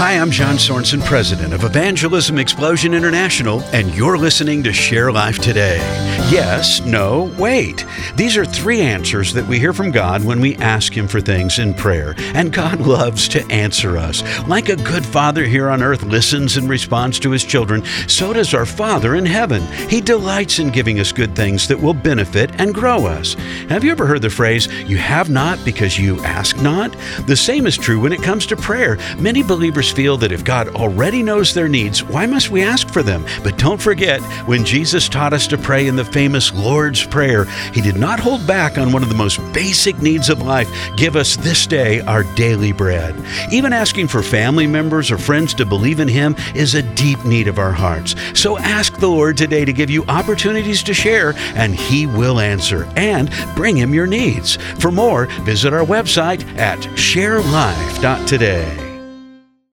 Hi, I'm John Sorensen, president of Evangelism Explosion International, and you're listening to Share Life Today. Yes, no, wait. These are three answers that we hear from God when we ask Him for things in prayer, and God loves to answer us. Like a good father here on earth listens and responds to his children, so does our Father in heaven. He delights in giving us good things that will benefit and grow us. Have you ever heard the phrase, you have not because you ask not? The same is true when it comes to prayer. Many believers feel that if God already knows their needs, why must we ask for them? But don't forget, when Jesus taught us to pray in the famous Lord's Prayer, he did not hold back on one of the most basic needs of life give us this day our daily bread. Even asking for family members or friends to believe in him is a deep need of our hearts. So ask the Lord today to give you opportunities to share, and he will answer and bring him your needs. For more, visit our website at sharelife.today.